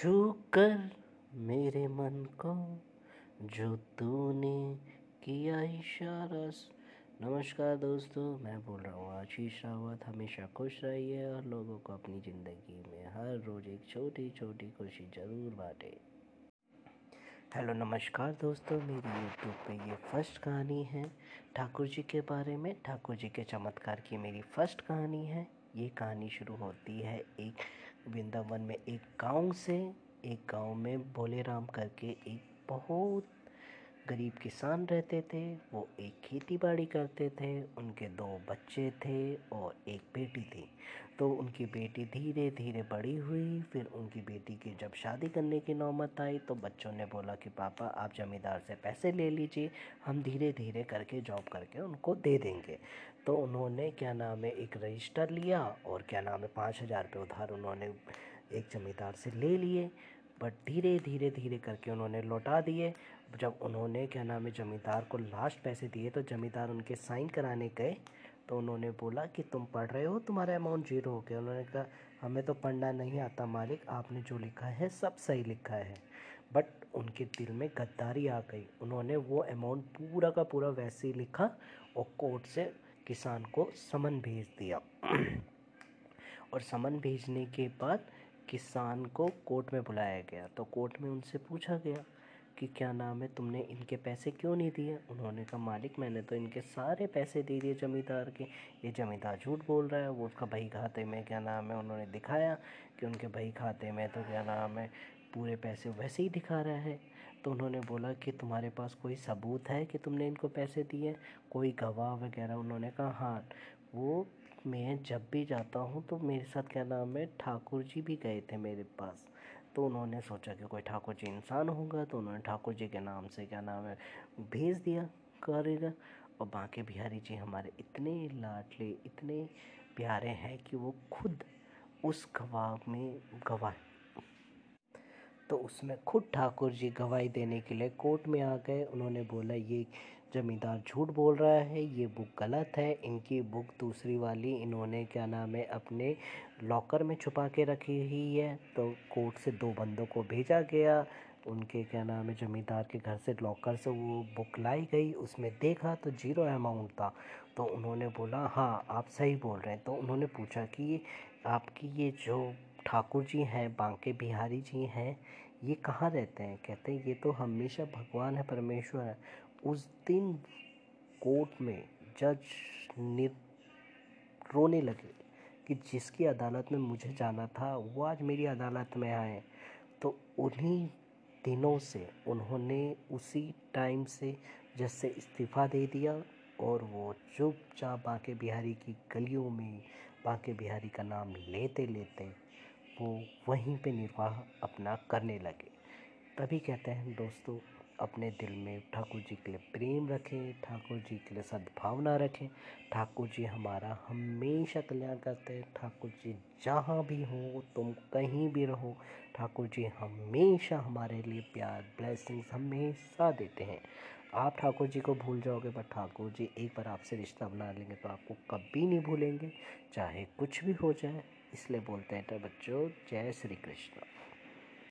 छू कर मेरे मन को, जो तूने किया इशारा नमस्कार दोस्तों, मैं बोल रहा हूँ, आशीष रावत, हमेशा खुश रहिए और लोगों को अपनी ज़िंदगी में हर रोज़ एक छोटी छोटी खुशी ज़रूर बांटे। हेलो, नमस्कार दोस्तों, मेरी यूट्यूब पे ये फ़र्स्ट कहानी है। ठाकुर जी के बारे में, ठाकुर जी के चमत्कार की मेरी फ़र्स्ट कहानी है। ये कहानी शुरू होती है एक वृंदावन में, एक गाँव से एक गाँव में भोले राम करके एक बहुत गरीब किसान रहते थे, वो एक खेती बाड़ी करते थे, उनके दो बच्चे थे और एक बेटी थी। तो उनकी बेटी धीरे धीरे बड़ी हुई, फिर उनकी बेटी की जब शादी करने की नौबत आई तो बच्चों ने बोला कि, पापा, आप ज़मींदार से पैसे ले लीजिए, हम धीरे धीरे करके जॉब करके उनको दे देंगे। तो उन्होंने, क्या नाम है, एक रजिस्टर लिया और क्या नाम है, पाँच हज़ार रुपये उधार उन्होंने एक ज़मींदार से ले लिए। बट धीरे धीरे धीरे करके उन्होंने लौटा दिए। जब उन्होंने, क्या नाम है, ज़मींदार को लास्ट पैसे दिए तो ज़मींदार उनके साइन कराने गए। तो उन्होंने बोला कि तुम पढ़ रहे हो, तुम्हारा अमाउंट ज़ीरो हो गया। उन्होंने कहा, हमें तो पढ़ना नहीं आता मालिक, आपने जो लिखा है, सब सही लिखा है। बट उनके दिल में गद्दारी आ गई। उन्होंने वो अमाउंट पूरा का पूरा वैसे ही लिखा और कोर्ट से किसान को समन भेज दिया। और समन भेजने के बाद किसान को कोर्ट में बुलाया गया। तो कोर्ट में उनसे पूछा गया कि क्या नाम है, तुमने इनके पैसे क्यों नहीं दिए? उन्होंने कहा, मालिक, मैंने तो इनके सारे पैसे दे दिए ज़मींदार के। ये ज़मींदार झूठ बोल रहा है, वो उसका भाई खाते में क्या नाम है, उन्होंने दिखाया कि उनके भाई खाते में तो क्या नाम है, पूरे पैसे वैसे ही दिखा रहा है। तो उन्होंने बोला कि, तुम्हारे पास कोई सबूत है कि तुमने इनको पैसे दिए? कोई गवाह वगैरह? उन्होंने कहा हाँ वो मैं जब भी जाता हूँ तो मेरे साथ क्या नाम है ठाकुर जी भी गए थे मेरे पास। तो उन्होंने सोचा कि कोई ठाकुर जी इंसान होगा तो उन्होंने ठाकुर जी के नाम से क्या नाम है, भेज दिया करेगा। और बांके बिहारी जी हमारे इतने लाडले, इतने प्यारे हैं कि वो खुद उस गवाह में गवाह तो उसमें खुद ठाकुर जी गवाही देने के लिए कोर्ट में आ गए। उन्होंने बोला, ये ज़मींदार झूठ बोल रहा है, ये बुक गलत है, इनकी बुक दूसरी वाली इन्होंने, क्या नाम है, अपने लॉकर में छुपा के रखी हुई है। तो कोर्ट से दो बंदों को भेजा गया। उनके, क्या नाम है, ज़मींदार के घर से लॉकर से वो बुक लाई गई, उसमें देखा तो ज़ीरो अमाउंट था। तो उन्होंने बोला हाँ आप सही बोल रहे हैं। तो उन्होंने पूछा कि आपकी ये जो ठाकुर जी हैं, बांके बिहारी जी हैं, ये कहाँ रहते हैं? कहते हैं, ये तो हमेशा भगवान है, परमेश्वर है। उस दिन कोर्ट में जज निर रोने लगे कि जिसकी अदालत में मुझे जाना था, वो आज मेरी अदालत में आए तो उन्हीं दिनों से उन्होंने उसी टाइम से जज से इस्तीफ़ा दे दिया। और वो चुपचाप बांके बिहारी की गलियों में बांके बिहारी का नाम लेते लेते वो वहीं पे निर्वाह अपना करने लगे। तभी कहते हैं, दोस्तों, अपने दिल में ठाकुर जी के लिए प्रेम रखें, ठाकुर जी के लिए सद्भावना रखें। ठाकुर जी हमारा हमेशा कल्याण करते हैं। ठाकुर जी जहाँ भी हो, तुम कहीं भी रहो, ठाकुर जी हमेशा हमारे लिए प्यार ब्लेसिंग्स हमेशा देते हैं। आप ठाकुर जी को भूल जाओगे बट ठाकुर जी एक बार आपसे रिश्ता बना लेंगे तो आपको कभी नहीं भूलेंगे। चाहे कुछ भी हो जाए, इसलिए बोलते हैं तो बच्चों, जय श्री कृष्ण।